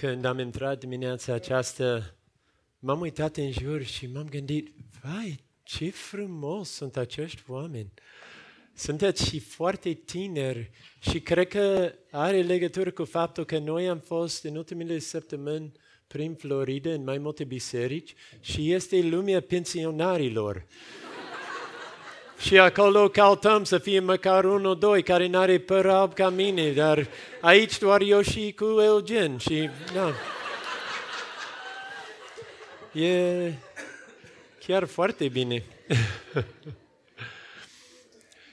când am intrat dimineața aceasta, m-am uitat în jur și m-am gândit, vai, ce frumos sunt acești oameni. Sunteți și foarte tineri și cred că are legătură cu faptul că noi am fost în ultimele săptămâni prin Florida în mai multe biserici și este lumea pensionarilor. Și acolo căutăm să fie măcar unul, doi care n-are păr alb ca mine, dar aici doar eu și cu Elgen și da. E chiar foarte bine.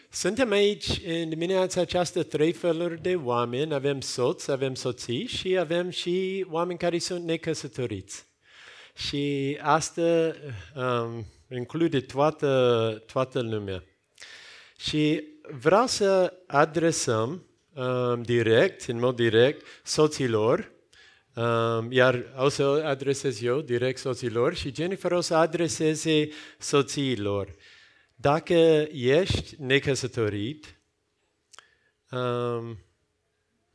Suntem aici în dimineața aceasta trei feluri de oameni. Avem soți, avem soții și avem și oameni care sunt necăsătoriți. Și asta um, include toată, toată lumea. Și vreau să adresăm um, direct, în mod direct, soților, um, iar o să adresez eu direct soților și Jennifer o să adreseze soțiilor. Dacă ești necăsătorit, um,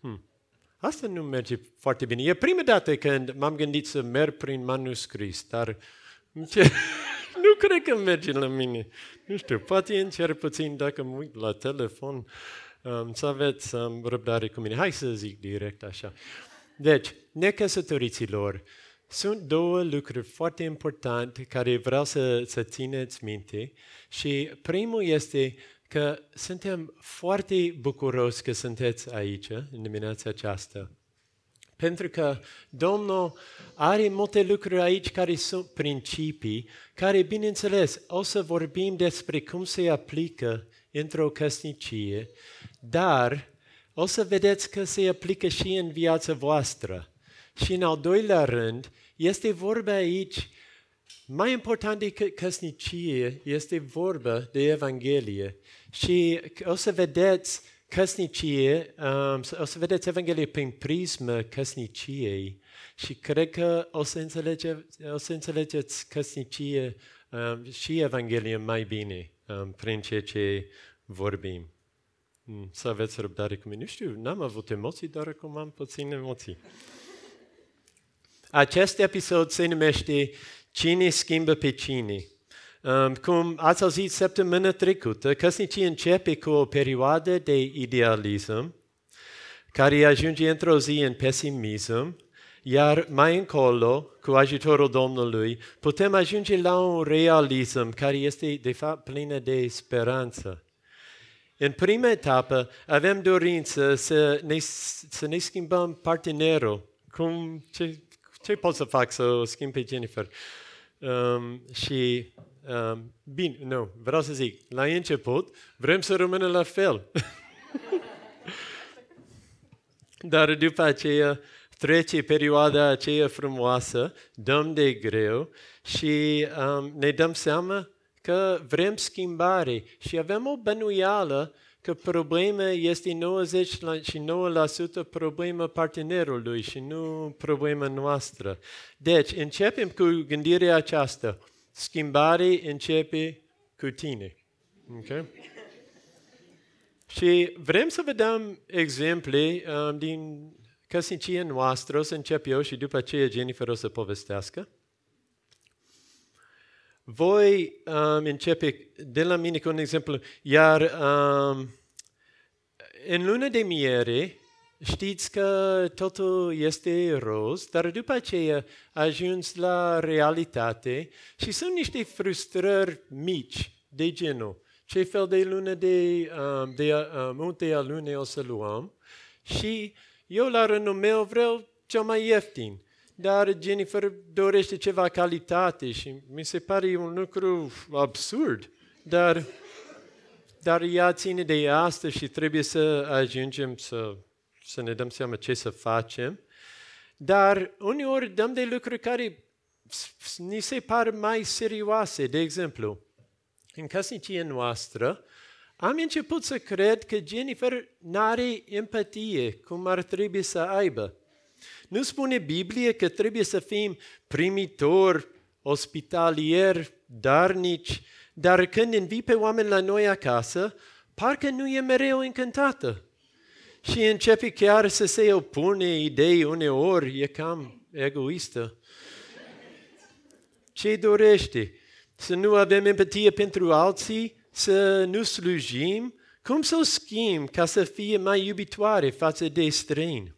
hmm, asta nu merge foarte bine. E prima dată când m-am gândit să merg prin manuscris, dar ce, nu cred că merge la mine. Nu știu, poate încerc puțin dacă mă uit la telefon um, să aveți um, răbdare cu mine. Hai să zic direct așa. Deci, necăsătoriților, sunt două lucruri foarte importante care vreau să, să țineți minte și primul este că suntem foarte bucuroși că sunteți aici în dimineața aceasta. Pentru că Domnul are multe lucruri aici care sunt principii, care, bineînțeles, o să vorbim despre cum se aplică într-o căsnicie, dar o să vedeți că se aplică și în viața voastră. Și în al doilea rând, este vorba aici, mai important decât căsnicie, este vorba de Evanghelie. Și o să vedeți căsnicie, um, o să vedeți Evanghelie prin prismă căsniciei și cred că o să, înțelege, o să înțelegeți căsnicie um, și Evanghelie mai bine um, prin ceea ce vorbim. Mm, să aveți răbdare cu mine. Nu știu, n-am avut emoții, dar acum am puțin emoții. Acest episod se numește Cine schimbă pe cine. Um, cum ați auzit săptămâna trecută, căsnicia începe cu o perioadă de idealism, care ajunge într-o zi în pesimism, iar mai încolo, cu ajutorul Domnului, putem ajunge la un realism care este, de fapt, plină de speranță. În prima etapă avem dorință să ne, să ne schimbăm partenerul, cum, ce, ce pot să fac să o schimb pe Jennifer? Um, și, um, bine, nu, vreau să zic, la început vrem să rămână la fel. Dar după aceea trece perioada aceea frumoasă, dăm de greu și um, ne dăm seama că vrem schimbare și avem o bănuială că problema este 99% problema partenerului și nu problema noastră. Deci, începem cu gândirea aceasta. Schimbare începe cu tine. Okay? Și vrem să vedem exemple um, din căsnicia noastră. O să încep eu și după aceea Jennifer o să povestească. Voi um, începe de la mine cu un exemplu. Iar um, în luna de miere, știți că totul este roz, dar după aceea ajuns la realitate și sunt niște frustrări mici de genul. Ce fel de lună de, um, de um, multe lune o să luăm? Și eu la rândul meu vreau cel mai ieftin dar Jennifer dorește ceva calitate și mi se pare un lucru absurd, dar, dar ea ține de asta și trebuie să ajungem să, să ne dăm seama ce să facem. Dar uneori dăm de lucruri care ni se par mai serioase. De exemplu, în căsnicia noastră, am început să cred că Jennifer nu are empatie cum ar trebui să aibă. Nu spune Biblie că trebuie să fim primitori, ospitalieri, darnici, dar când învii pe oameni la noi acasă, parcă nu e mereu încântată. Și începe chiar să se opune idei uneori, e cam egoistă. Ce dorește? Să nu avem empatie pentru alții? Să nu slujim? Cum să o schimb ca să fie mai iubitoare față de străini?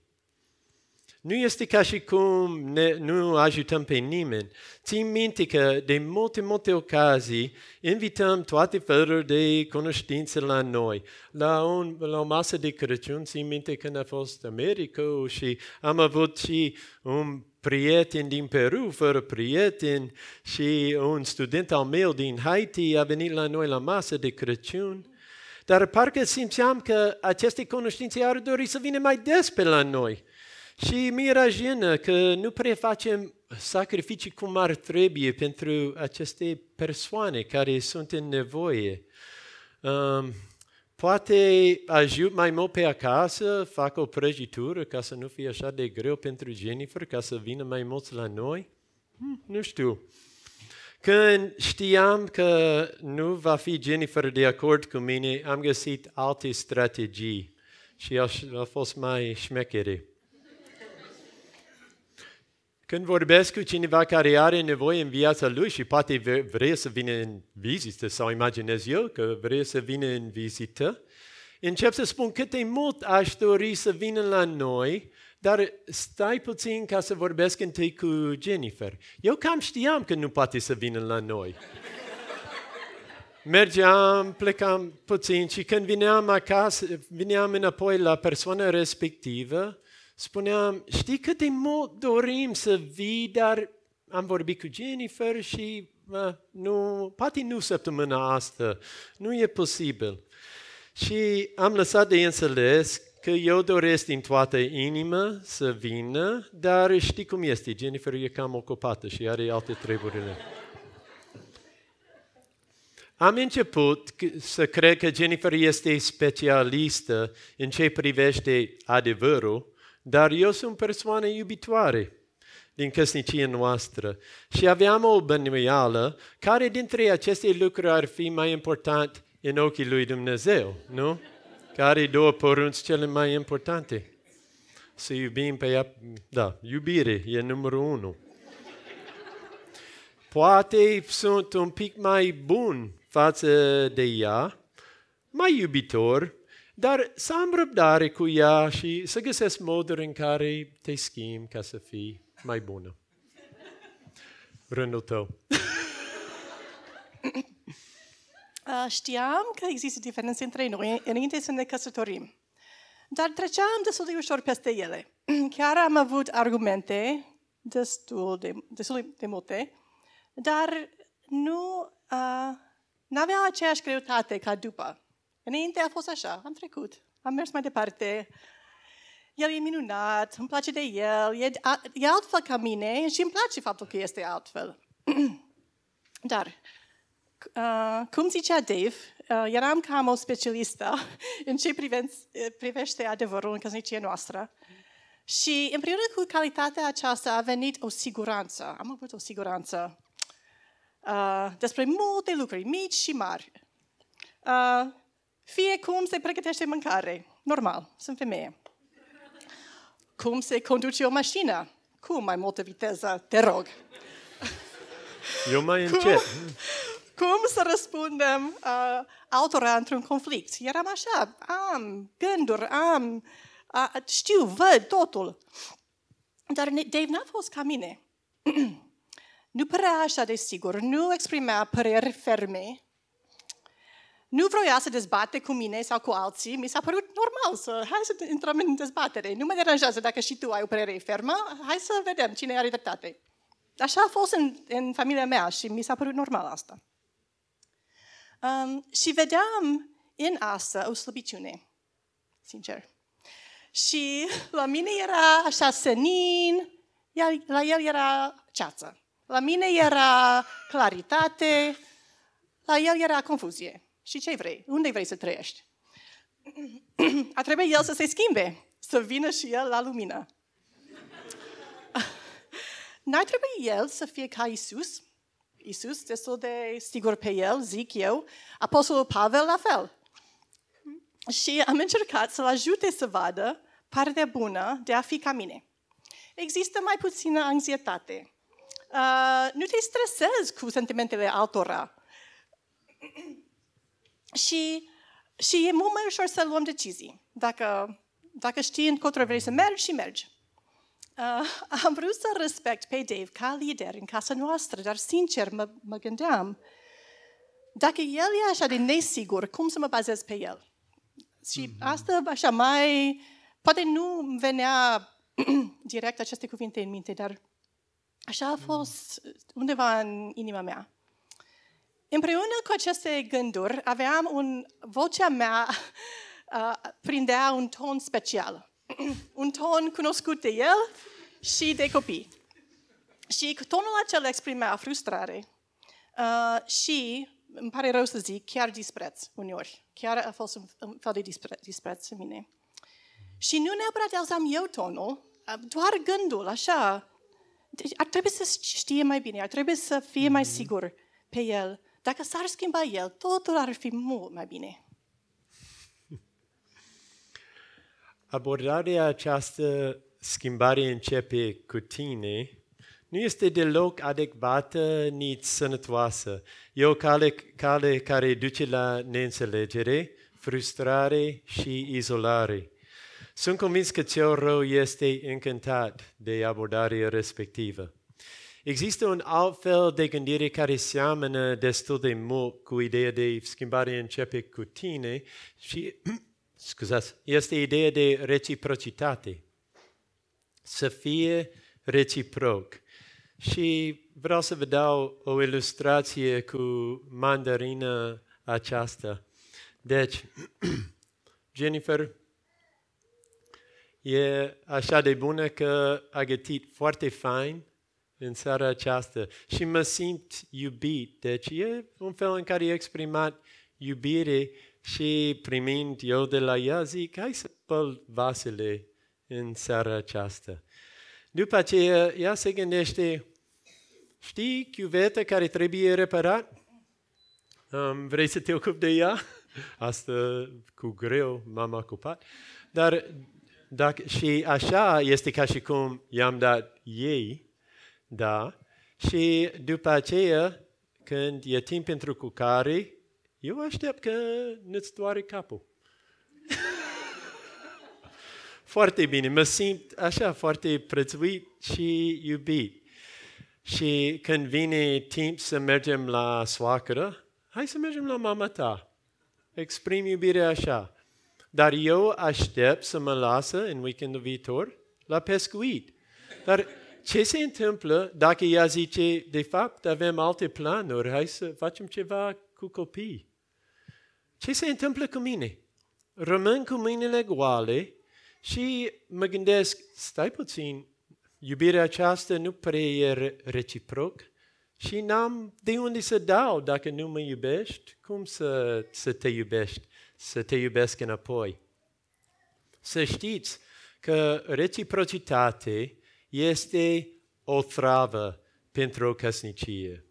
Nu este ca și cum ne, nu ajutăm pe nimeni. Țin minte că de multe, multe ocazii invităm toate feluri de cunoștințe la noi. La, un, la o masă de Crăciun, țin minte când a fost America și am avut și un prieten din Peru, fără prieten, și un student al meu din Haiti a venit la noi la masă de Crăciun. Dar parcă simțeam că aceste cunoștințe ar dori să vină mai des pe la noi. Și mi era jenă că nu prea facem sacrificii cum ar trebui pentru aceste persoane care sunt în nevoie. Um, poate ajut mai mult pe acasă, fac o prăjitură ca să nu fie așa de greu pentru Jennifer, ca să vină mai mulți la noi. Hmm, nu știu. Când știam că nu va fi Jennifer de acord cu mine, am găsit alte strategii și a fost mai șmechere. Când vorbesc cu cineva care are nevoie în viața lui și poate vrea să vină în vizită sau imaginez eu că vrea să vină în vizită, încep să spun cât de mult aș dori să vină la noi, dar stai puțin ca să vorbesc întâi cu Jennifer. Eu cam știam că nu poate să vină la noi. Mergeam, plecam puțin și când vineam acasă, vineam înapoi la persoana respectivă, spuneam, știi cât de mult dorim să vii, dar am vorbit cu Jennifer și uh, nu, poate nu săptămâna asta, nu e posibil. Și am lăsat de înțeles că eu doresc din toată inima să vină, dar știi cum este, Jennifer e cam ocupată și are alte treburile. Am început să cred că Jennifer este specialistă în ce privește adevărul dar eu sunt persoană iubitoare din căsnicia noastră și aveam o bănuială care dintre aceste lucruri ar fi mai important în ochii lui Dumnezeu, nu? Care două porunți cele mai importante? Să iubim pe ea, da, iubire e numărul unu. Poate sunt un pic mai bun față de ea, mai iubitor, dar să am răbdare cu ea și să găsesc moduri în care te schimb ca să fii mai bună. Rândul tău. Uh, știam că există diferențe între noi înainte să ne căsătorim. Dar treceam destul de ușor peste ele. Chiar am avut argumente destul de, destul de multe, dar nu uh, avea aceeași greutate ca după. Înainte a fost așa, am trecut, am mers mai departe. El e minunat, îmi place de el, e, a, e altfel ca mine și îmi place faptul că este altfel. Dar, uh, cum zicea Dave, uh, eram cam o specialistă în ce privește adevărul în căsnicia noastră. Și, în primul rând, cu calitatea aceasta a venit o siguranță. Am avut o siguranță uh, despre multe lucruri, mici și mari. Uh, fie cum se pregătește mâncare. Normal, sunt femeie. Cum se conduce o mașină? Cu mai multă viteză, te rog. Eu mai încet. Cum, cum să răspundem uh, altora într-un conflict? Eram așa, am gânduri, am, uh, știu, văd totul. Dar Dave n-a fost ca mine. nu părea așa de sigur, nu exprimea păreri ferme, nu vroia să dezbate cu mine sau cu alții, mi s-a părut normal să, hai să intrăm în dezbatere. Nu mă deranjează dacă și tu ai o părere fermă, hai să vedem cine are dreptate. Așa a fost în, în familia mea și mi s-a părut normal asta. Um, și vedeam în asta o slăbiciune, sincer. Și la mine era așa senin, iar la el era ceață. La mine era claritate, la el era confuzie. Și ce vrei? Unde vrei să trăiești? A trebuit el să se schimbe, să vină și el la lumină. N-ar trebui el să fie ca Isus? Isus, destul de sigur pe el, zic eu. Apostolul Pavel, la fel. și am încercat să-l ajute să vadă partea bună de a fi ca mine. Există mai puțină anxietate. Uh, nu te stresezi cu sentimentele altora. și, și e mult mai ușor să luăm decizii. Dacă, dacă știi încotro vrei să mergi și mergi. Uh, am vrut să respect pe Dave ca lider în casa noastră, dar sincer mă, mă gândeam, dacă el e așa de nesigur, cum să mă bazez pe el? Și mm-hmm. asta așa mai, poate nu venea direct aceste cuvinte în minte, dar așa a fost undeva în inima mea. Împreună cu aceste gânduri, aveam un, vocea mea uh, prindea un ton special. un ton cunoscut de el și de copii. Și tonul acela exprima frustrare uh, și, îmi pare rău să zic, chiar dispreț uneori. Chiar a fost un, un fel de dispre, dispreț în mine. Și nu neapărat alzam eu tonul, doar gândul, așa. Deci ar trebui să știe mai bine, ar trebui să fie mai mhm. sigur pe el. Dacă s-ar schimba el, totul ar fi mult mai bine. Abordarea această schimbare începe cu tine nu este deloc adecvată nici sănătoasă. E o cale, cale care duce la neînțelegere, frustrare și izolare. Sunt convins că cel rău este încântat de abordarea respectivă. Există un alt fel de gândire care seamănă destul de mult cu ideea de schimbare începe cu tine și, scuzați, este ideea de reciprocitate. Să fie reciproc. Și vreau să vă dau o ilustrație cu mandarina aceasta. Deci, Jennifer, e așa de bună că a gătit foarte fain în seara aceasta și mă simt iubit. Deci e un fel în care e exprimat iubire și primind eu de la ea zic, hai să spăl vasele în seara aceasta. După aceea, ea se gândește, știi chiuveta care trebuie reparat? Um, vrei să te ocupi de ea? Asta cu greu m-am ocupat. Dar dacă, și așa este ca și cum i-am dat ei, da, și după aceea, când e timp pentru cucare, eu aștept că nu-ți doare capul. foarte bine, mă simt așa foarte prețuit și iubit. Și când vine timp să mergem la soacră, hai să mergem la mama ta. Exprim iubirea așa. Dar eu aștept să mă lasă în weekendul viitor la pescuit. Dar ce se întâmplă dacă ea zice, de fapt, avem alte planuri, hai să facem ceva cu copii? Ce se întâmplă cu mine? Rămân cu mâinile goale și mă gândesc, stai puțin, iubirea aceasta nu prea e reciproc și n-am de unde să dau dacă nu mă iubești, cum să, să te iubești? să te iubesc înapoi. Să știți că reciprocitate este o travă pentru o căsnicie.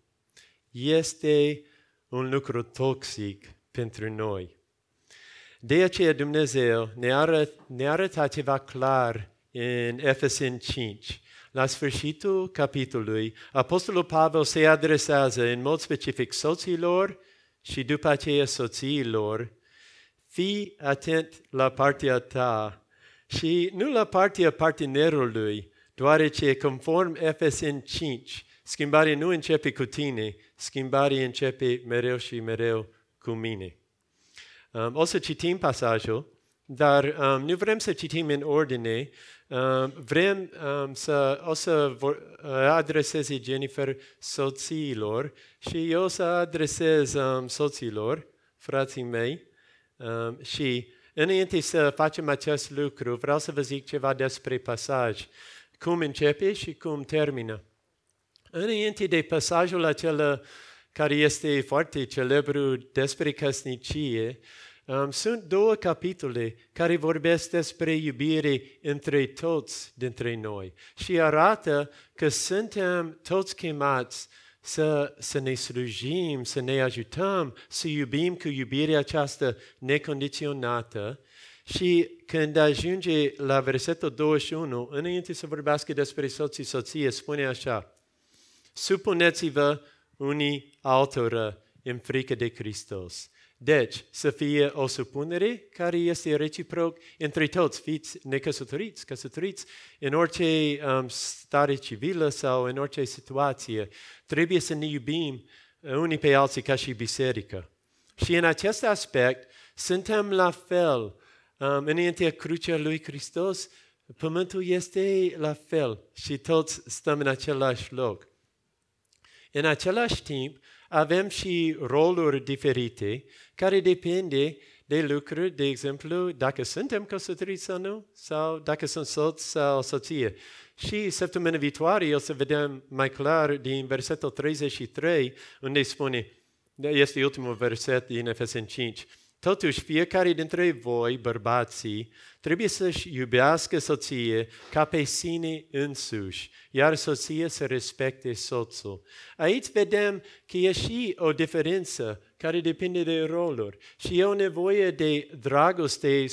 Este un lucru toxic pentru noi. De aceea Dumnezeu ne-a, arăt, ne arătat ceva clar în Efesen 5. La sfârșitul capitolului, Apostolul Pavel se adresează în mod specific soților și după aceea soțiilor fii atent la partea ta și nu la partea partenerului, deoarece conform Efesen 5, schimbarea nu începe cu tine, schimbarea începe mereu și mereu cu mine. Um, o să citim pasajul, dar um, nu vrem să citim în ordine, um, vrem um, să, o să vor, uh, adreseze Jennifer soțiilor și eu o să adresez um, soților, frații mei, Um, și înainte să facem acest lucru, vreau să vă zic ceva despre pasaj. Cum începe și cum termină. Înainte de pasajul acela care este foarte celebru despre căsnicie, um, sunt două capitole care vorbesc despre iubire între toți dintre noi și arată că suntem toți chemați să, să ne slujim, să ne ajutăm, să iubim cu iubirea aceasta necondiționată și când ajunge la versetul 21, înainte să vorbească despre soții soție, spune așa, supuneți-vă unii altora în frică de Hristos. Deci, să fie o supunere care este reciproc între toți, fiți necăsătoriți, căsătoriți, în orice um, stare civilă sau în orice situație. Trebuie să ne iubim unii pe alții ca și biserică. Și în acest aspect, suntem la fel. Um, înaintea crucea lui Hristos, pământul este la fel și toți stăm în același loc. În același timp, avem și roluri diferite care depinde de lucruri, de exemplu, dacă suntem căsătoriți sau nu, sau dacă sunt soț sau soție. Și săptămâna viitoare o să vedem mai clar din versetul 33, unde spune, este ultimul verset din Efesen 5, Totuși, fiecare dintre voi, bărbații, trebuie să-și iubească soție ca pe sine însuși, iar soția să respecte soțul. Aici vedem că e și o diferență care depinde de roluri și e o nevoie de dragoste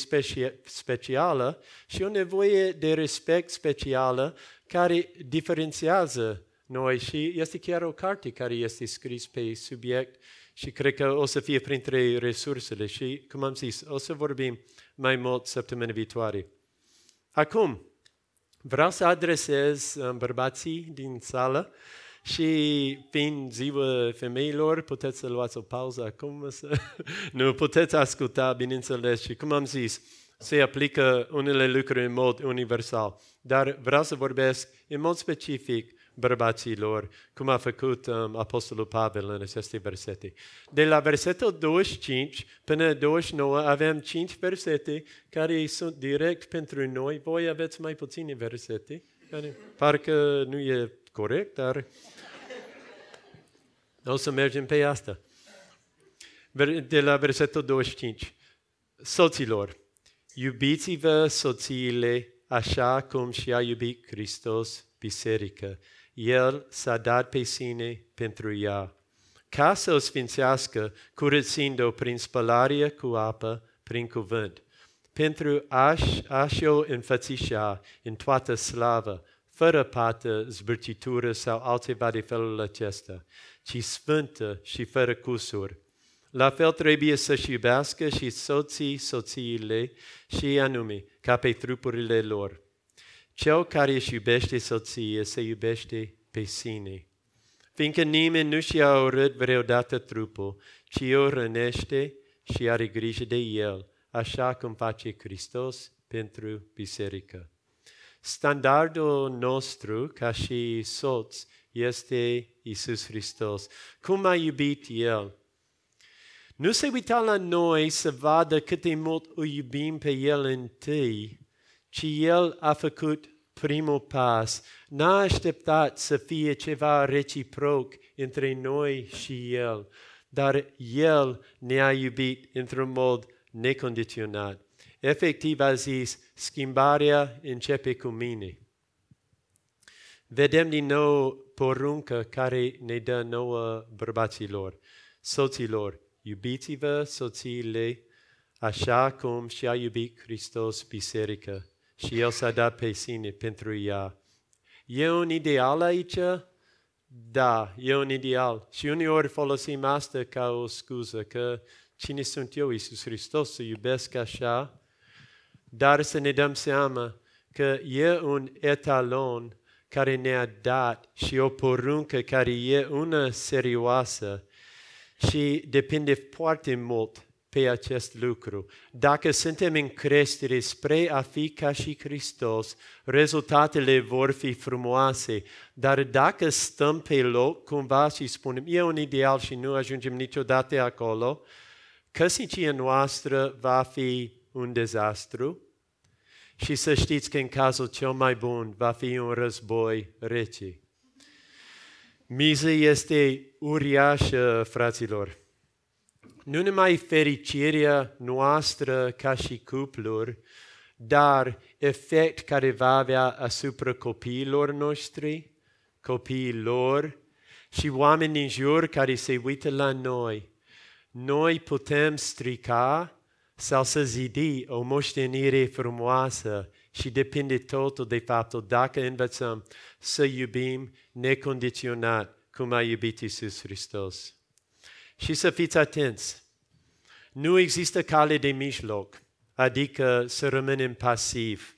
specială și o nevoie de respect specială care diferențiază noi și este chiar o carte care este scris pe subiect și cred că o să fie printre resursele și, cum am zis, o să vorbim mai mult săptămâna viitoare. Acum, vreau să adresez um, bărbații din sală și fiind ziua femeilor, puteți să luați o pauză acum, să... nu puteți asculta, bineînțeles, și cum am zis, se aplică unele lucruri în mod universal. Dar vreau să vorbesc în mod specific bărbaților, cum a făcut um, Apostolul Pavel în aceste versete. De la versetul 25 până 29 avem 5 versete care sunt direct pentru noi. Voi aveți mai puține versete, care parcă nu e corect, dar o să mergem pe asta. De la versetul 25. Soților, iubiți-vă soțiile așa cum și-a iubit Hristos biserică el s-a dat pe sine pentru ea, ca să o sfințească, curățind-o prin spălare cu apă, prin cuvânt, pentru a-și, a-și o înfățișa în toată slavă, fără pată, zbârcitură sau altceva de felul acesta, ci sfântă și fără cusur. La fel trebuie să-și iubească și soții soțiile și anume, ca pe trupurile lor. Cel care își iubește soție se iubește pe sine. Fiindcă nimeni nu și-a urât vreodată trupul, ci o rănește și are grijă de el, așa cum face Hristos pentru biserică. Standardul nostru ca și soț este Isus Hristos. Cum a iubit El? Nu se uita la noi să vadă cât de mult o iubim pe El întâi, ci El a făcut primul pas. N-a așteptat să fie ceva reciproc între noi și El, dar El ne-a iubit într-un mod necondiționat. Efectiv a zis, schimbarea începe cu mine. Vedem din nou poruncă care ne dă nouă bărbaților, soților, iubiți-vă soțiile așa cum și-a iubit Hristos biserică și El s-a dat pe sine pentru ea. E un ideal aici? Da, e un ideal. Și uneori folosim asta ca o scuză, că cine sunt eu, Iisus Hristos, să iubesc așa? Dar să ne dăm seama că e un etalon care ne-a dat și o poruncă care e una serioasă și depinde foarte mult pe acest lucru. Dacă suntem în creștere spre a fi ca și Hristos, rezultatele vor fi frumoase. Dar dacă stăm pe loc cumva și spunem, e un ideal și nu ajungem niciodată acolo, căsnicia noastră va fi un dezastru și să știți că în cazul cel mai bun va fi un război rece. Miza este uriașă, fraților nu numai fericirea noastră ca și cupluri, dar efect care va avea asupra copiilor noștri, copiilor și oameni din jur care se uită la noi, noi putem strica sau să zidi o moștenire frumoasă și depinde totul de faptul dacă învățăm să iubim necondiționat cum a iubit Iisus Hristos. Și să fiți atenți, nu există cale de mijloc, adică să rămânem pasiv.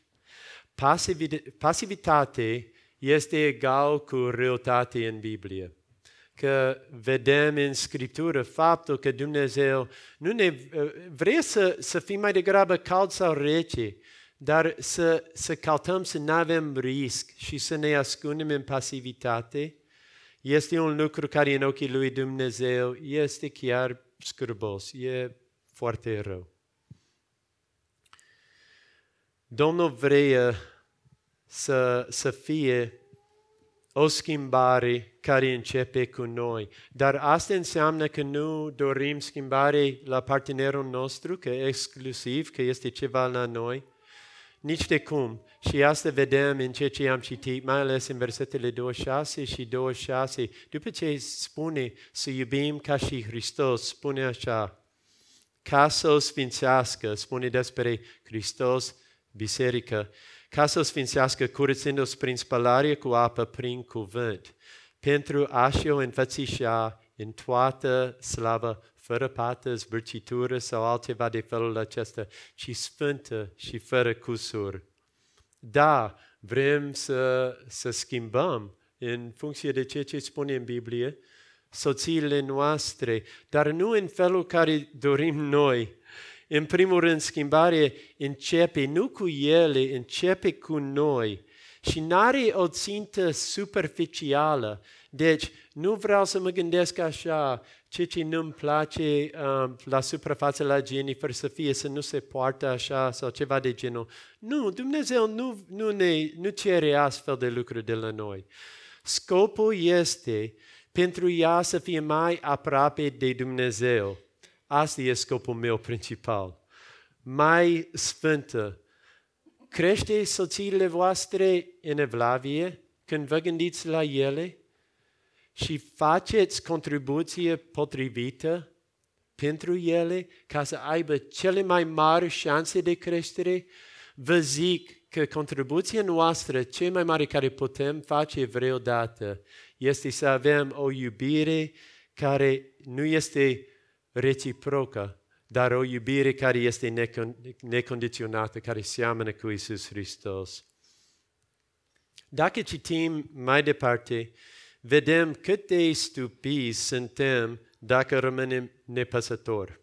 Pasivitate este egal cu răutate în Biblie. Că vedem în Scriptură faptul că Dumnezeu nu ne vrea să, să fim mai degrabă cald sau rece, dar să, să căutăm să nu avem risc și să ne ascundem în pasivitate, este un lucru care în ochii lui Dumnezeu este chiar scârbos, e foarte rău. Domnul vrea să, să fie o schimbare care începe cu noi. Dar asta înseamnă că nu dorim schimbare la partenerul nostru, că exclusiv, că este ceva la noi. Nici de cum. Și asta vedem în ceea ce am citit, mai ales în versetele 26 și 26. După ce spune să iubim ca și Hristos, spune așa, ca să o sfințească, spune despre Hristos, biserică, ca să o sfințească curățându-o prin spălare cu apă prin cuvânt, pentru a și o înfățișa în toată slavă, fără pată, zbârcitură sau altceva de felul acesta, ci sfântă și fără cusur. Da, vrem să, să schimbăm în funcție de ceea ce spune în Biblie, soțiile noastre, dar nu în felul care dorim noi, în primul rând, schimbare începe nu cu ele, începe cu noi și nu are o țintă superficială. Deci, nu vreau să mă gândesc așa, ce ce nu-mi place uh, la suprafață la Jennifer să fie să nu se poartă așa sau ceva de genul. Nu, Dumnezeu nu, nu, ne, nu cere astfel de lucruri de la noi. Scopul este pentru ea să fie mai aproape de Dumnezeu. Asta e scopul meu principal. Mai sfântă. Crește soțiile voastre în evlavie când vă gândiți la ele și faceți contribuție potrivită pentru ele ca să aibă cele mai mari șanse de creștere. Vă zic că contribuția noastră, cea mai mare care putem face vreodată, este să avem o iubire care nu este reciprocă, dar o iubire care este necondiționată, care seamănă cu Isus Hristos. Dacă citim mai departe, vedem cât de stupizi suntem dacă rămânem nepăsători.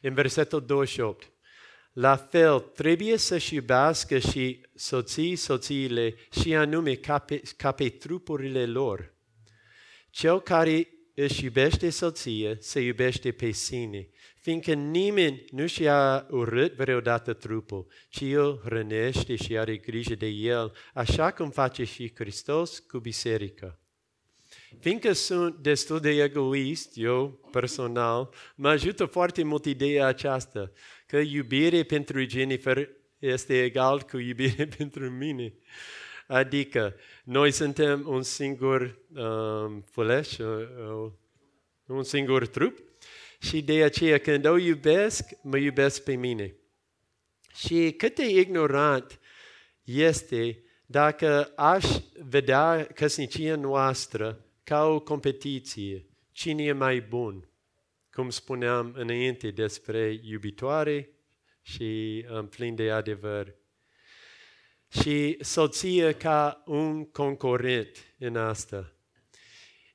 În versetul 28, la fel, trebuie să-și iubească și soții soțiile și anume ca pe, ca pe trupurile lor. Cel care își iubește soție, se iubește pe sine, fiindcă nimeni nu și-a urât vreodată trupul, ci el hrănește și are grijă de el, așa cum face și Hristos cu biserica. Fiindcă sunt destul de egoist, eu personal, mă ajută foarte mult ideea aceasta, că iubire pentru Jennifer este egal cu iubire pentru mine. Adică, noi suntem un singur um, fleș, uh, uh, un singur trup și de aceea când o iubesc, mă iubesc pe mine. Și cât de ignorant este dacă aș vedea căsnicia noastră ca o competiție, cine e mai bun, cum spuneam înainte despre iubitoare și plin de adevăr și soție ca un concurent în asta.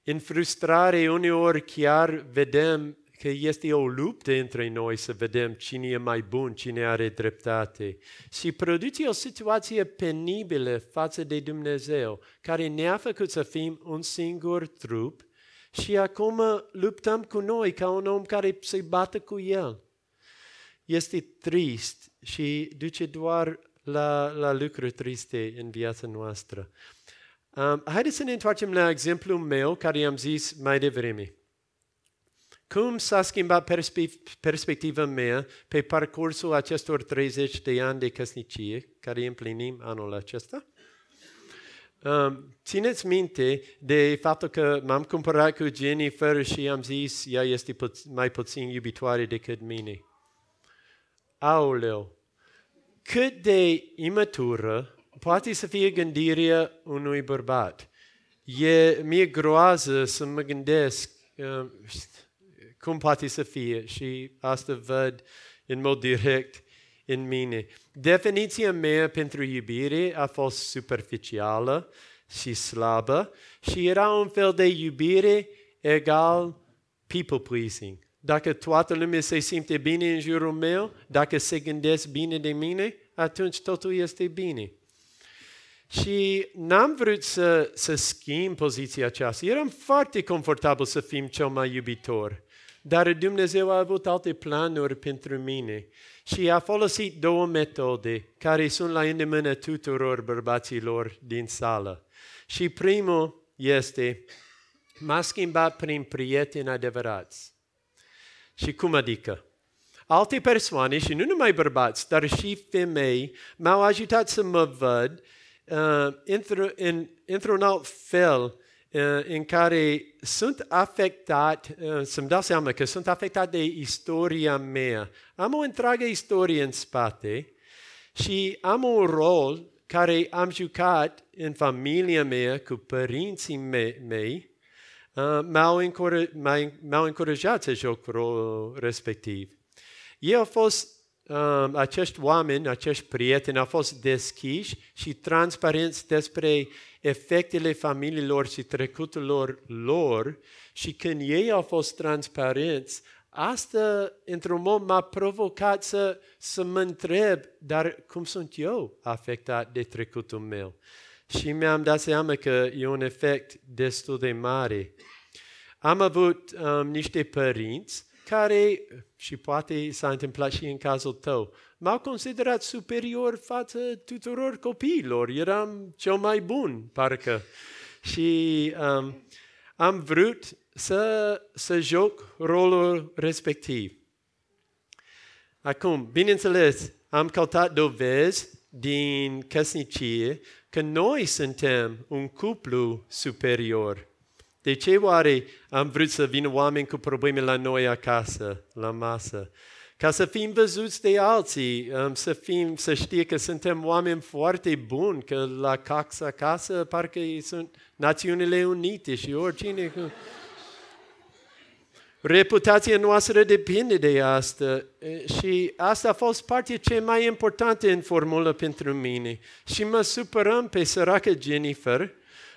În frustrare, uneori chiar vedem că este o luptă între noi să vedem cine e mai bun, cine are dreptate. Și produce o situație penibilă față de Dumnezeu, care ne-a făcut să fim un singur trup și acum luptăm cu noi ca un om care se bate cu el. Este trist și duce doar la, la lucruri triste în viața noastră. Um, haideți să ne întoarcem la exemplul meu care am zis mai devreme. Cum s-a schimbat perspe- perspectiva mea pe parcursul acestor 30 de ani de căsnicie care împlinim anul acesta? Um, țineți minte de faptul că m-am cumpărat cu Jennifer și am zis, ea este puț- mai puțin iubitoare decât mine. Aoleu! Cât de imatură poate să fie gândirea unui bărbat. E mie groază să mă gândesc uh, cum poate să fie și asta văd în mod direct în mine. Definiția mea pentru iubire a fost superficială și slabă și era un fel de iubire egal people pleasing. Dacă toată lumea se simte bine în jurul meu, dacă se gândesc bine de mine, atunci totul este bine. Și n-am vrut să, să schimb poziția aceasta. Eram foarte confortabil să fim cel mai iubitor. Dar Dumnezeu a avut alte planuri pentru mine și a folosit două metode care sunt la îndemână tuturor bărbaților din sală. Și primul este, m-a schimbat prin prieteni adevărați. Și cum adică? Alte persoane, și nu numai bărbați, dar și femei, m-au ajutat să mă văd uh, într-un, într-un alt fel Uh, în care sunt afectat, uh, să-mi dau seama că sunt afectat de istoria mea. Am o întreagă istorie în spate și am un rol care am jucat în familia mea cu părinții mei, uh, m-au, încuraj, m-au încurajat să joc rolul respectiv. Eu au fost, um, acești oameni, acești prieteni au fost deschiși și transparenți despre efectele familiilor și trecutul lor, lor și când ei au fost transparenți, asta într-un mod m-a provocat să, să mă întreb, dar cum sunt eu afectat de trecutul meu? Și mi-am dat seama că e un efect destul de mare. Am avut um, niște părinți care, și poate s-a întâmplat și în cazul tău, m-au considerat superior față tuturor copiilor. Eram cel mai bun, parcă. Și um, am vrut să, să joc rolul respectiv. Acum, bineînțeles, am căutat dovezi din căsnicie că noi suntem un cuplu superior. De ce oare am vrut să vină oameni cu probleme la noi acasă, la masă? Ca să fim văzuți de alții, um, să, fim, să știe că suntem oameni foarte buni, că la Cax acasă parcă sunt Națiunile Unite și oricine. Reputația noastră depinde de asta și asta a fost partea cea mai importantă în formulă pentru mine. Și mă supărăm pe săracă Jennifer,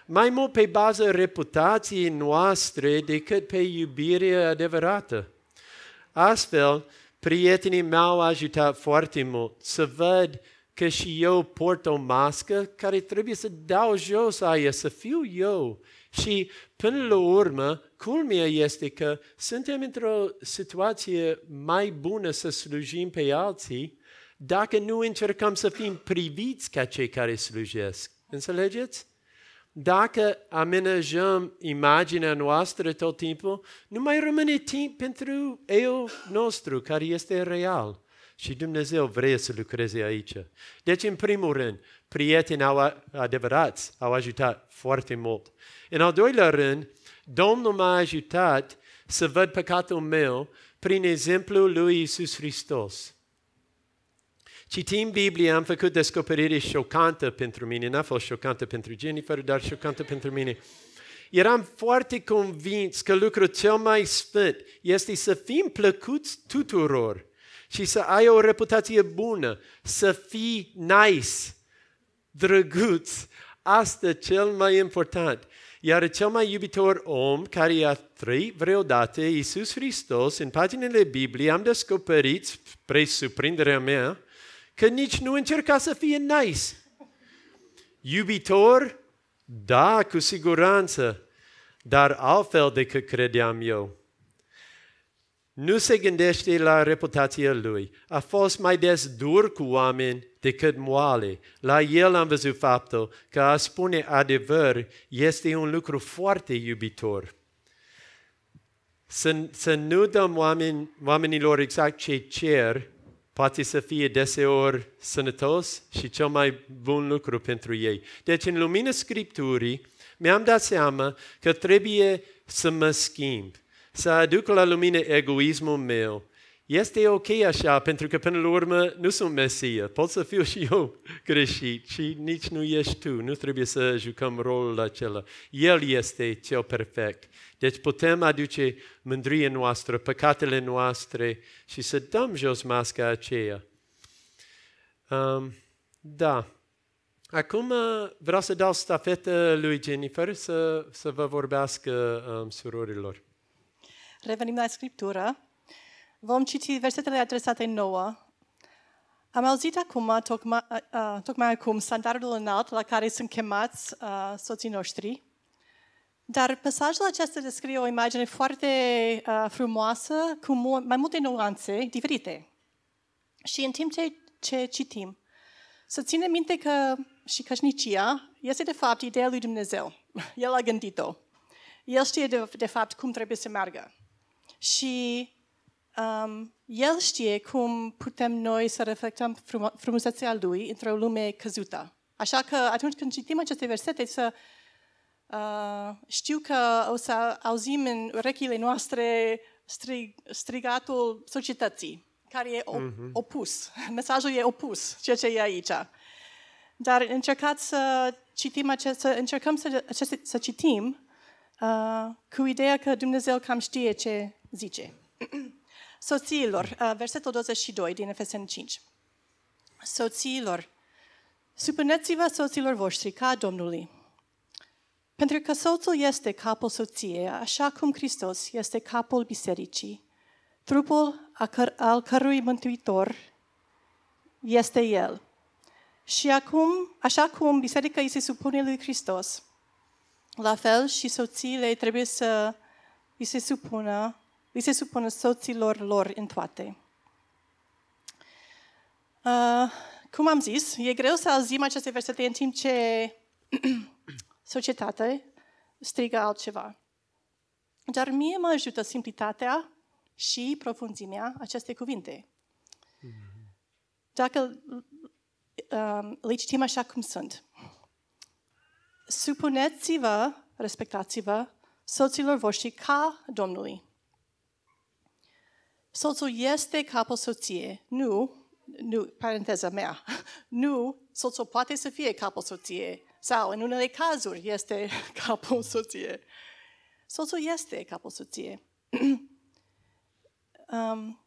mai mult pe bază reputației noastre decât pe iubirea adevărată. Astfel, prietenii m-au ajutat foarte mult să văd că și eu port o mască care trebuie să dau jos aia, să fiu eu. Și până la urmă, culmea este că suntem într-o situație mai bună să slujim pe alții dacă nu încercăm să fim priviți ca cei care slujesc. Înțelegeți? Dacă amenajăm imaginea noastră tot timpul, nu mai rămâne timp pentru eu nostru, care este real. Și Dumnezeu vrea să lucreze aici. Deci, în primul rând, prieteni au adevărați au ajutat foarte mult. În al doilea rând, Domnul m-a ajutat să văd păcatul meu prin exemplul lui Isus Hristos. Citim Biblia, am făcut descoperire șocantă pentru mine, n-a fost șocantă pentru Jennifer, dar șocantă pentru mine. Eram foarte convins că lucrul cel mai sfânt este să fim plăcuți tuturor și să ai o reputație bună, să fii nice, drăguț. Asta cel mai important. Iar cel mai iubitor om care a trăit vreodată, Iisus Hristos, în paginile Bibliei, am descoperit, spre surprinderea mea, că nici nu încerca să fie nice. Iubitor? Da, cu siguranță, dar altfel decât credeam eu. Nu se gândește la reputația lui. A fost mai des dur cu oameni decât moale. La el am văzut faptul că a spune adevăr este un lucru foarte iubitor. Să, să nu dăm oameni, oamenilor exact ce cer, poate să fie deseori sănătos și cel mai bun lucru pentru ei. Deci, în lumina Scripturii, mi-am dat seama că trebuie să mă schimb, să aduc la lumină egoismul meu. Este ok așa, pentru că până la urmă nu sunt Mesia. Pot să fiu și eu greșit și nici nu ești tu. Nu trebuie să jucăm rolul acela. El este cel perfect. Deci putem aduce mândrie noastră, păcatele noastre și să dăm jos masca aceea. Um, da. Acum uh, vreau să dau stafetă lui Jennifer să, să vă vorbească um, surorilor. Revenim la Scriptură. Vom citi versetele adresate nouă. Am auzit acum, tocmai, uh, uh, tocmai acum, standardul înalt la care sunt chemați uh, soții noștri. Dar pasajul acesta descrie o imagine foarte uh, frumoasă, cu mu- mai multe nuanțe diferite. Și în timp ce, ce citim, să ținem minte că și căsnicia este de fapt ideea lui Dumnezeu. El a gândit-o. El știe de, de fapt cum trebuie să meargă. Și um, El știe cum putem noi să reflectăm frum- frumusețea Lui într-o lume căzută. Așa că atunci când citim aceste versete, să uh, știu că o să auzim în urechile noastre strig, strigatul societății, care e op- mm-hmm. opus. Mesajul e opus, ceea ce e aici. Dar încercați să citim acest, să încercăm să, aceste, să citim uh, cu ideea că Dumnezeu cam știe ce zice. Soțiilor, uh, versetul 22 din Efeseni 5. Soțiilor, supuneți-vă soților voștri ca Domnului. Pentru că soțul este capul soției, așa cum Hristos este capul bisericii, trupul al cărui mântuitor este El. Și acum, așa cum biserica îi se supune lui Hristos, la fel și soțiile trebuie să îi se supună, îi se supună soților lor în toate. Uh, cum am zis, e greu să auzim aceste versete în timp ce societatea strigă altceva. Dar mie mă ajută simplitatea și profunzimea acestei cuvinte. Dacă um, le citim așa cum sunt. Supuneți-vă, respectați-vă, soților voștri ca Domnului. Soțul este capul soției, nu, nu, paranteza mea, nu, soțul poate să fie capul soției sau în unele cazuri este capul soției. Soțul este capul soției. um,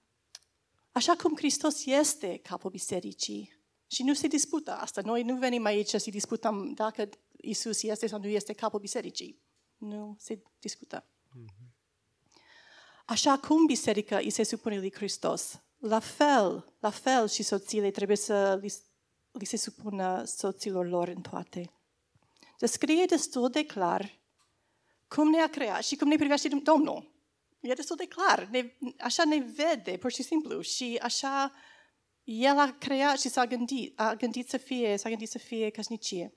așa cum Hristos este capul bisericii, și nu se dispută asta. Noi nu venim aici să disputăm dacă Isus este sau nu este capul bisericii. Nu se discută. Așa cum biserica îi se supune lui Hristos, la fel, la fel și soțiile trebuie să li, li se supună soților lor în toate. Descrie destul de clar cum ne-a creat și cum ne privește Domnul. E destul de clar. Ne, așa ne vede, pur și simplu. Și așa el a creat și s-a gândit, a gândit să fie, s-a gândit să fie căsnicie.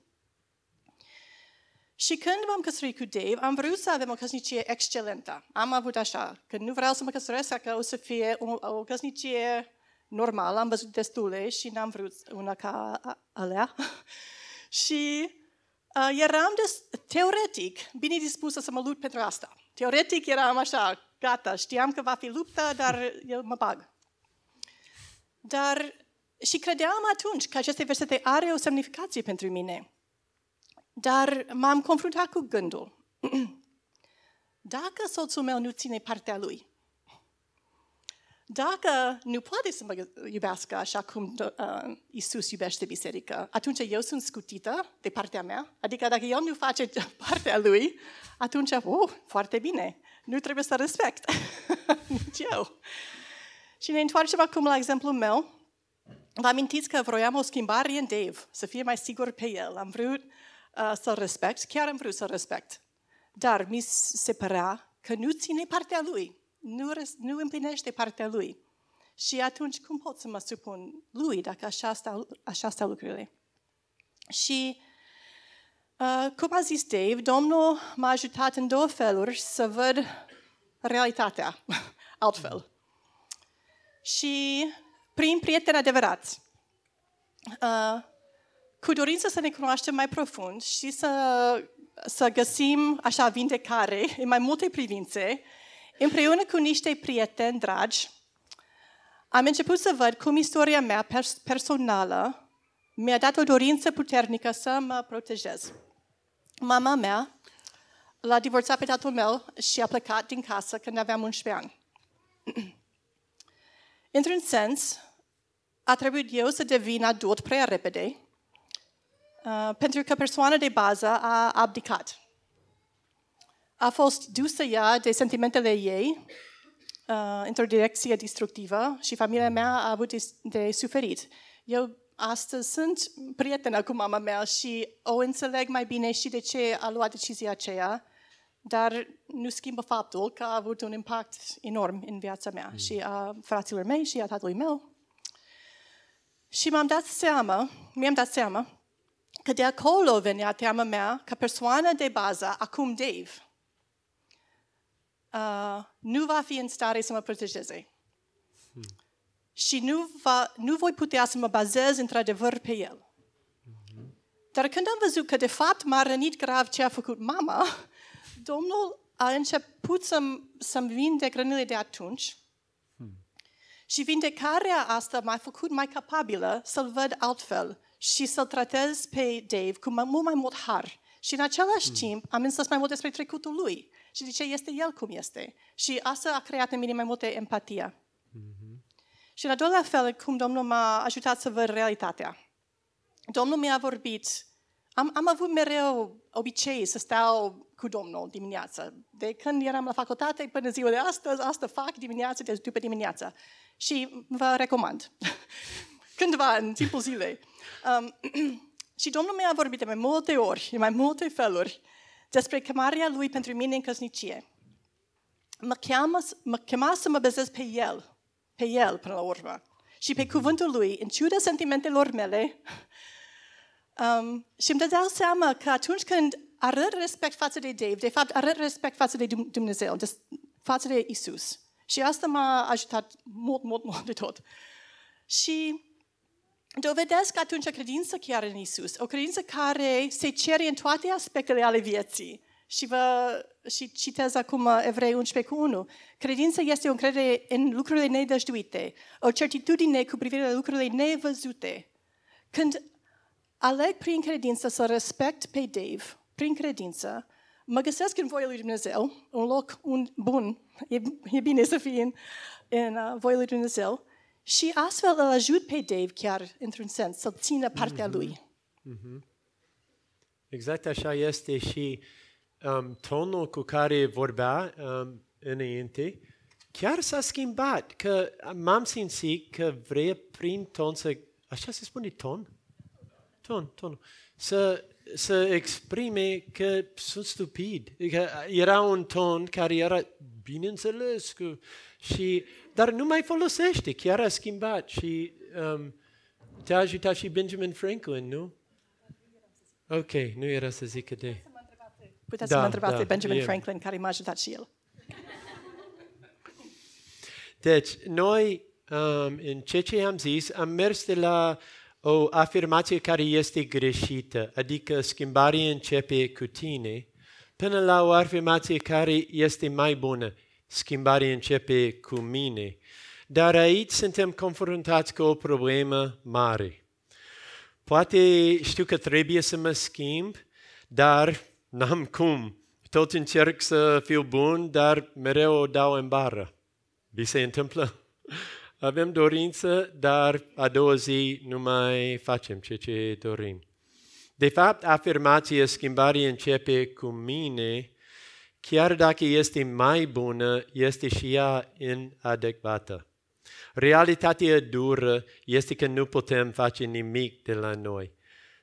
Și când m-am căsătorit cu Dave, am vrut să avem o căsnicie excelentă. Am avut așa, că nu vreau să mă căsătoresc, că o să fie o, o căsnicie normală, am văzut destule și n-am vrut una ca alea. și uh, eram des, teoretic bine dispusă să mă lupt pentru asta. Teoretic eram așa, gata, știam că va fi luptă, dar eu mă bag. Dar și credeam atunci că aceste versete are o semnificație pentru mine. Dar m-am confruntat cu gândul. Dacă soțul meu nu ține partea lui, dacă nu poate să mă iubească așa cum uh, Isus iubește biserica, atunci eu sunt scutită de partea mea. Adică dacă eu nu face partea lui, atunci, oh, foarte bine, nu trebuie să respect. Nici eu. Și ne întoarcem acum la exemplul meu. Vă amintiți că vroiam o schimbare în Dave, să fie mai sigur pe el. Am vrut uh, să-l respect, chiar am vrut să-l respect. Dar mi se părea că nu ține partea lui, nu, nu împlinește partea lui. Și atunci cum pot să mă supun lui dacă așa stau, așa stau lucrurile? Și uh, cum a zis Dave, Domnul m-a ajutat în două feluri să văd realitatea altfel. Și prin prieteni adevărați, uh, cu dorință să ne cunoaștem mai profund și să, să găsim așa vindecare în mai multe privințe, împreună cu niște prieteni dragi, am început să văd cum istoria mea pers- personală mi-a dat o dorință puternică să mă protejez. Mama mea l-a divorțat pe tatăl meu și a plecat din casă când aveam 11 ani. Într-un sens, a trebuit eu să devin adult prea repede, uh, pentru că persoana de bază a abdicat. A fost dusă ea de sentimentele ei uh, într-o direcție destructivă și familia mea a avut de, de suferit. Eu astăzi sunt prietenă cu mama mea și o înțeleg mai bine și de ce a luat decizia aceea, dar nu schimbă faptul că a avut un impact enorm în viața mea mm. și a fraților mei și a tatălui meu. Și m-am dat seama, mi-am dat seama, că de acolo venea teama mea ca persoană de bază, acum Dave, uh, nu va fi în stare să mă protejeze. Hmm. Și nu, va, nu voi putea să mă bazez într-adevăr pe el. Hmm. Dar când am văzut că de fapt m-a rănit grav ce a făcut mama, Domnul a început să-mi, să-mi vindec rănile de atunci hmm. și vindecarea asta m-a făcut mai capabilă să-l văd altfel și să-l tratez pe Dave cu mult mai mult har. Și în același hmm. timp am înțeles mai mult despre trecutul lui și de ce este el cum este. Și asta a creat în mine mai multă empatie. Mm-hmm. Și în al doilea fel, cum Domnul m-a ajutat să văd realitatea. Domnul mi-a vorbit, am, am avut mereu obicei să stau cu Domnul dimineața. De când eram la facultate până ziua de astăzi, asta fac dimineața, de după dimineața. Și vă recomand. Cândva, în timpul zilei. Um, și Domnul mi-a vorbit de mai multe ori, în mai multe feluri, despre chemarea lui pentru mine în căsnicie. Mă, cheamă, mă chema să mă bezez pe el, pe el până la urmă. Și pe cuvântul lui, în ciuda sentimentelor mele, um, și îmi dădeau seama că atunci când arăt respect față de Dave, de fapt arăt respect față de Dumnezeu, de, față de Isus. Și asta m-a ajutat mult, mult, mult de tot. Și dovedesc atunci credință chiar în Isus, o credință care se cere în toate aspectele ale vieții. Și, vă, și citez acum Evrei 11 cu 1. Credința este o încredere în lucrurile nedăjduite, o certitudine cu privire la lucrurile nevăzute. Când aleg prin credință să respect pe Dave, prin credință, mă găsesc în voia lui Dumnezeu, un loc un bun, e, e bine să fii în, în uh, voia lui Dumnezeu, și astfel îl ajut pe Dave chiar, într-un sens, să țină partea mm-hmm. lui. Mm-hmm. Exact așa este și um, tonul cu care vorbea um, înainte, chiar s-a schimbat, că m-am simțit că vrea prin ton să, așa se spune ton? Ton, ton. Să, să exprime că sunt stupid. Că era un ton care era bineînțeles că, și dar nu mai folosește, chiar a schimbat și um, te-a ajutat și Benjamin Franklin, nu? Ok, nu era să zic că de... Puteți da, să mă întrebați da, de Benjamin yeah. Franklin, care m-a ajutat și el. Deci, noi, um, în ce ce am zis, am mers de la o afirmație care este greșită, adică schimbarea începe cu tine, până la o afirmație care este mai bună schimbarea începe cu mine. Dar aici suntem confruntați cu o problemă mare. Poate știu că trebuie să mă schimb, dar n-am cum. Tot încerc să fiu bun, dar mereu o dau în bară. Vi se întâmplă? Avem dorință, dar a doua zi nu mai facem ce ce dorim. De fapt, afirmația schimbarea începe cu mine chiar dacă este mai bună, este și ea inadecvată. Realitatea dură este că nu putem face nimic de la noi.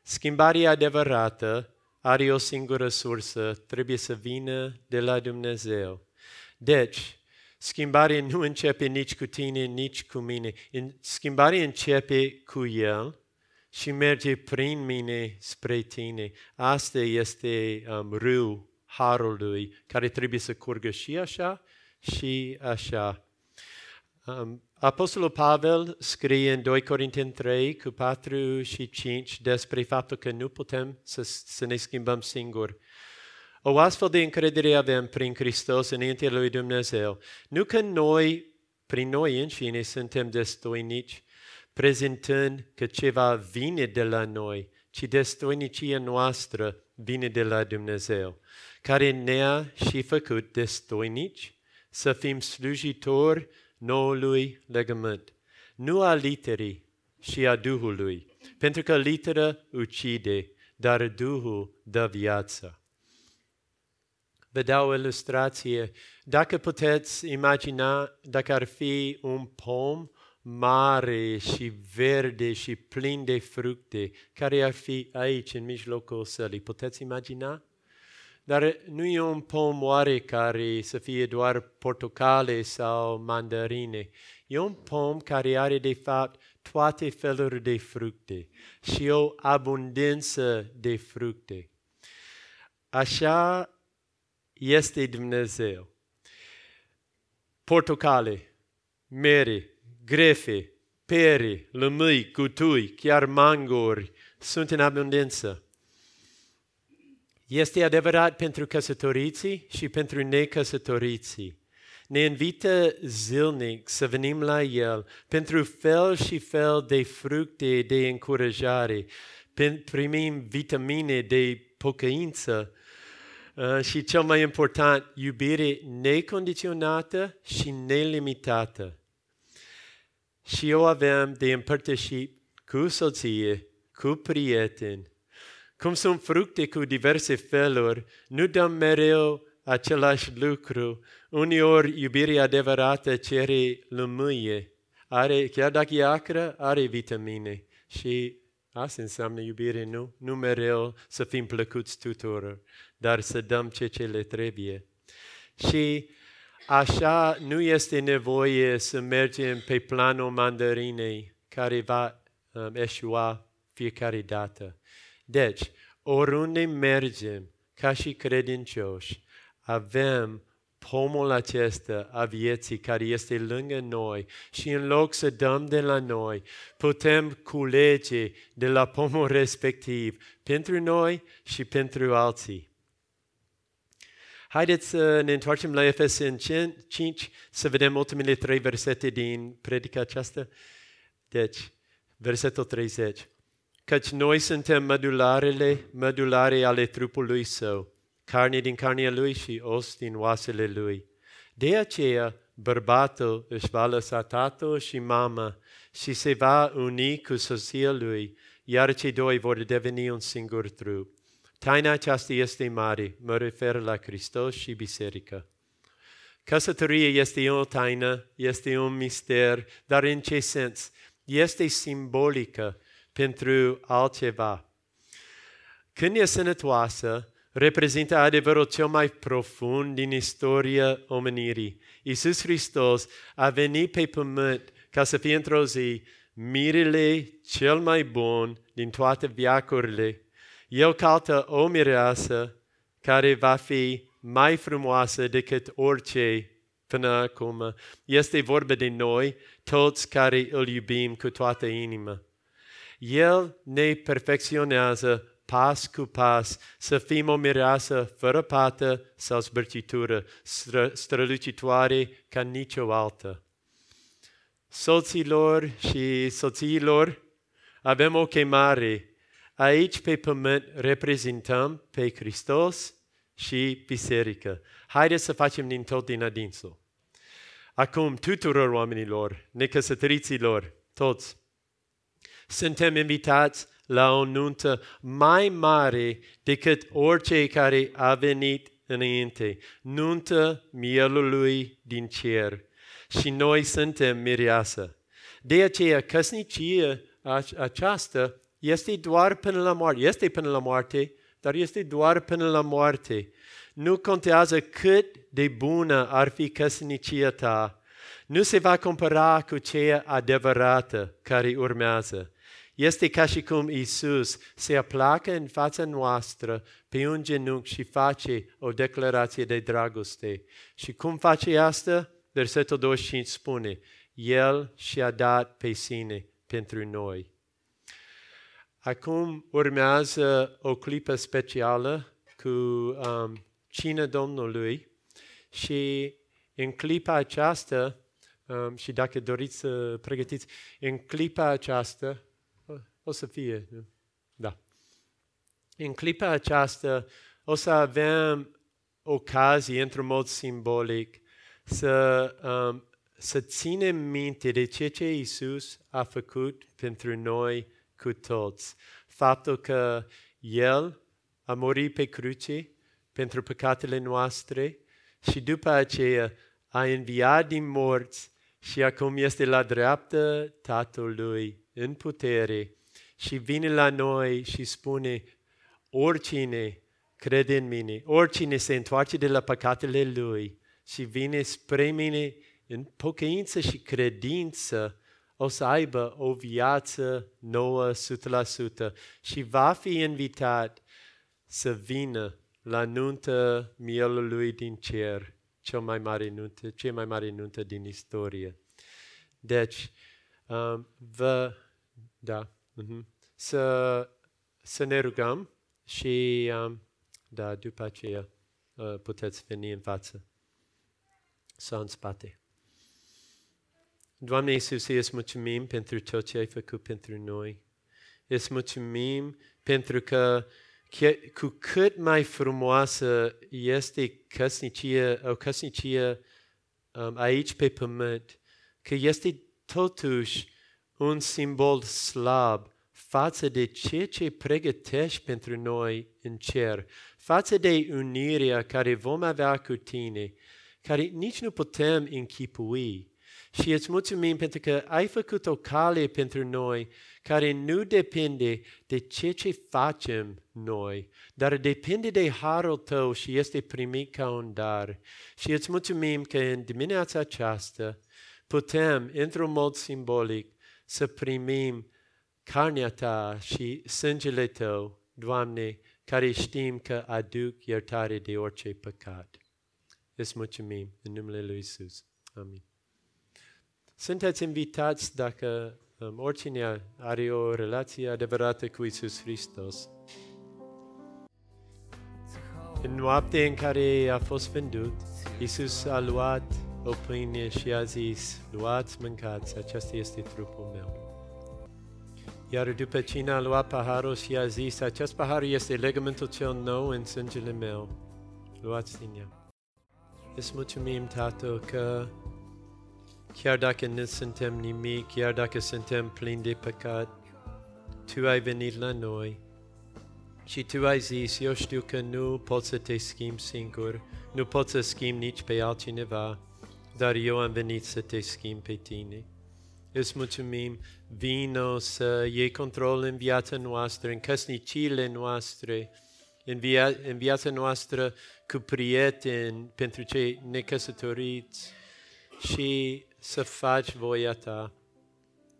Schimbarea adevărată are o singură sursă, trebuie să vină de la Dumnezeu. Deci, schimbarea nu începe nici cu tine, nici cu mine. Schimbarea începe cu El și merge prin mine spre tine. Asta este um, râu harului care trebuie să curgă și așa și așa. Um, Apostolul Pavel scrie în 2 Corinteni 3 cu 4 și 5 despre faptul că nu putem să, să ne schimbăm singuri. O astfel de încredere avem prin Hristos înaintea lui Dumnezeu. Nu că noi, prin noi înșine, suntem destoinici, prezentând că ceva vine de la noi, ci destoinicia noastră vine de la Dumnezeu, care ne-a și făcut destoinici să fim slujitori noului legământ, nu a literii și a Duhului, pentru că litera ucide, dar Duhul dă viață. Vă dau o ilustrație. Dacă puteți imagina, dacă ar fi un pom mare și verde și plin de fructe, care ar fi aici, în mijlocul sălii, puteți imagina? Dar nu e un pom care să fie doar portocale sau mandarine. E un pom care are de fapt toate feluri de fructe și o abundență de fructe. Așa este Dumnezeu. Portocale, mere, grefe, pere, lămâi, cutui, chiar mangori sunt în abundență. Este adevărat pentru căsătoriții și pentru necăsătoriții. Ne invită zilnic să venim la El pentru fel și fel de fructe de încurajare. Primim vitamine de pocăință uh, și cel mai important, iubire necondiționată și nelimitată. Și o avem de împărtășit cu soție, cu prieteni, cum sunt fructe cu diverse feluri, nu dăm mereu același lucru. Uneori iubirea adevărată cere lămâie. Are, chiar dacă e acră, are vitamine. Și asta înseamnă iubire, nu? Nu mereu să fim plăcuți tuturor, dar să dăm ce ce le trebuie. Și așa nu este nevoie să mergem pe planul mandarinei care va um, eșua fiecare dată. Deci, oriunde mergem ca și credincioși, avem pomul acesta a vieții care este lângă noi și în loc să dăm de la noi, putem culege de la pomul respectiv pentru noi și pentru alții. Haideți să ne întoarcem la Efeseni 5 să vedem ultimele trei versete din predica aceasta. Deci, versetul 30 căci noi suntem mădularele, mădulare ale trupului său, carne din carnea lui și os din oasele lui. De aceea, bărbatul își va lăsa tatăl și mama și se va uni cu soția lui, iar cei doi vor deveni un singur trup. Taina aceasta este mare, mă refer la Hristos și biserică. Căsătoria este o taină, este un mister, dar în ce sens? Este simbolică pentru altceva. Când e sănătoasă, reprezintă adevărul cel mai profund din istoria omenirii. Iisus Hristos a venit pe pământ ca să fie într-o zi mirele cel mai bun din toate viacurile. El caută o mireasă care va fi mai frumoasă decât orice până acum. Este vorba de noi, toți care îl iubim cu toată inima. El ne perfecționează pas cu pas, să fim o mireasă fără pată sau zbârcitură, stră, strălucitoare ca nicio altă. Soților și soțiilor, avem o chemare. Aici pe pământ reprezentăm pe Hristos și biserică. Haideți să facem din tot din adinsul. Acum, tuturor oamenilor, necăsătoriților, toți, suntem invitați la o nuntă mai mare decât orice care a venit înainte. Nuntă mielului din cer. Și noi suntem mireasă. De aceea, căsnicia aceasta este doar până la moarte. Este până la moarte, dar este doar până la moarte. Nu contează cât de bună ar fi căsnicia ta. Nu se va compara cu cea adevărată care urmează. Este ca și cum Isus se aplacă în fața noastră pe un genunchi și face o declarație de dragoste. Și cum face asta? Versetul 25 spune, El și-a dat pe sine pentru noi. Acum urmează o clipă specială cu um, cina Domnului și în clipa aceasta, um, și dacă doriți să pregătiți, în clipa aceasta, o să fie, da. În clipa aceasta o să avem ocazie, într-un mod simbolic, să, um, să ținem minte de ceea ce Isus a făcut pentru noi cu toți. Faptul că El a murit pe cruce pentru păcatele noastre și după aceea a înviat din morți și acum este la dreaptă Tatălui în putere și vine la noi și spune oricine crede în mine, oricine se întoarce de la păcatele lui și vine spre mine în pocăință și credință, o să aibă o viață nouă 100% și va fi invitat să vină la nuntă mielului din cer, cel mai mare nuntă, cea mai mare nuntă din istorie. Deci, um, vă, da, uh-huh, să, să ne rugăm și, um, da, după aceea uh, puteți veni în față sau în spate. Doamne Iisuse, îți mulțumim pentru tot ce ai făcut pentru noi. Îți mulțumim pentru că cu cât mai frumoasă este căsnicia, o căsnicie um, aici pe pământ, că este totuși un simbol slab față de ceea ce pregătești pentru noi în cer, față de unirea care vom avea cu tine, care nici nu putem închipui. Și îți mulțumim pentru că ai făcut o cale pentru noi care nu depinde de ce ce facem noi, dar depinde de harul tău și este primit ca un dar. Și îți mulțumim că în dimineața aceasta putem, într-un mod simbolic, să primim carnea ta și sângele tău, Doamne, care știm că aduc iertare de orice păcat. Îți mulțumim în numele Lui Isus. Amin. Sunteți invitați dacă um, oricine are o relație adevărată cu Isus Hristos. În noapte în care a fost vândut, Isus a luat o pâine și a zis, luați, mâncați, acesta este trupul meu. Iar după cine a luat paharul și a zis, acest pahar este legământul cel nou în sângele meu, luați din ea. Îți mulțumim, Tată, că chiar dacă nu suntem nimic, chiar dacă suntem plini de păcat, Tu ai venit la noi și Tu ai zis, eu știu că nu pot să te schimbi singur, nu pot să schimbi nici pe altcineva, dar eu am venit să te schimb pe tine. Îți mulțumim, vino să iei control în viața noastră, în căsnicile noastre, în, via- în viața noastră cu prieteni, pentru cei necăsătoriți și să faci voia ta.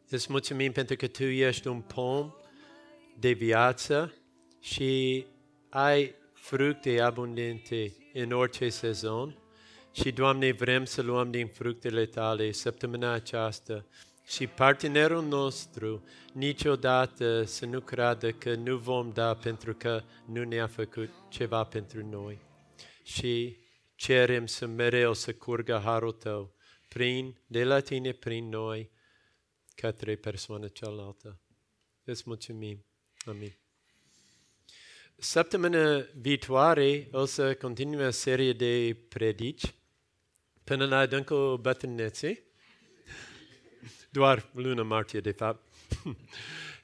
Îți mulțumim pentru că Tu ești un pom de viață și ai fructe abundente în orice sezon și, Doamne, vrem să luăm din fructele Tale săptămâna aceasta și partenerul nostru niciodată să nu creadă că nu vom da pentru că nu ne-a făcut ceva pentru noi. Și cerem să mereu să curgă harul Tău prin, de la Tine, prin noi, către persoana cealaltă. Îți mulțumim. Amin. Săptămâna viitoare o să continue o serie de predici până la adâncul bătrâneței doar luna martie, de fapt.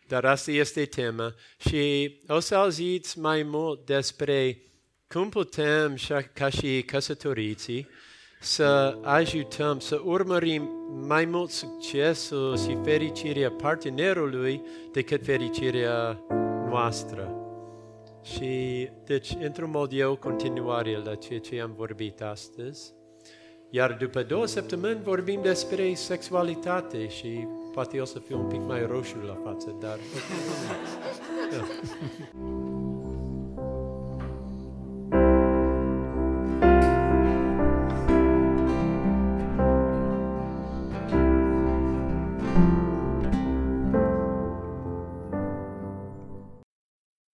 Dar asta este tema. Și o să auziți mai mult despre cum putem, ca și căsătoriții, să ajutăm, să urmărim mai mult succesul și fericirea partenerului decât fericirea noastră. Și, deci, într-un mod, e o continuare la ceea ce am vorbit astăzi. Iar după două săptămâni vorbim despre sexualitate și poate o să fiu un pic mai roșu la față, dar...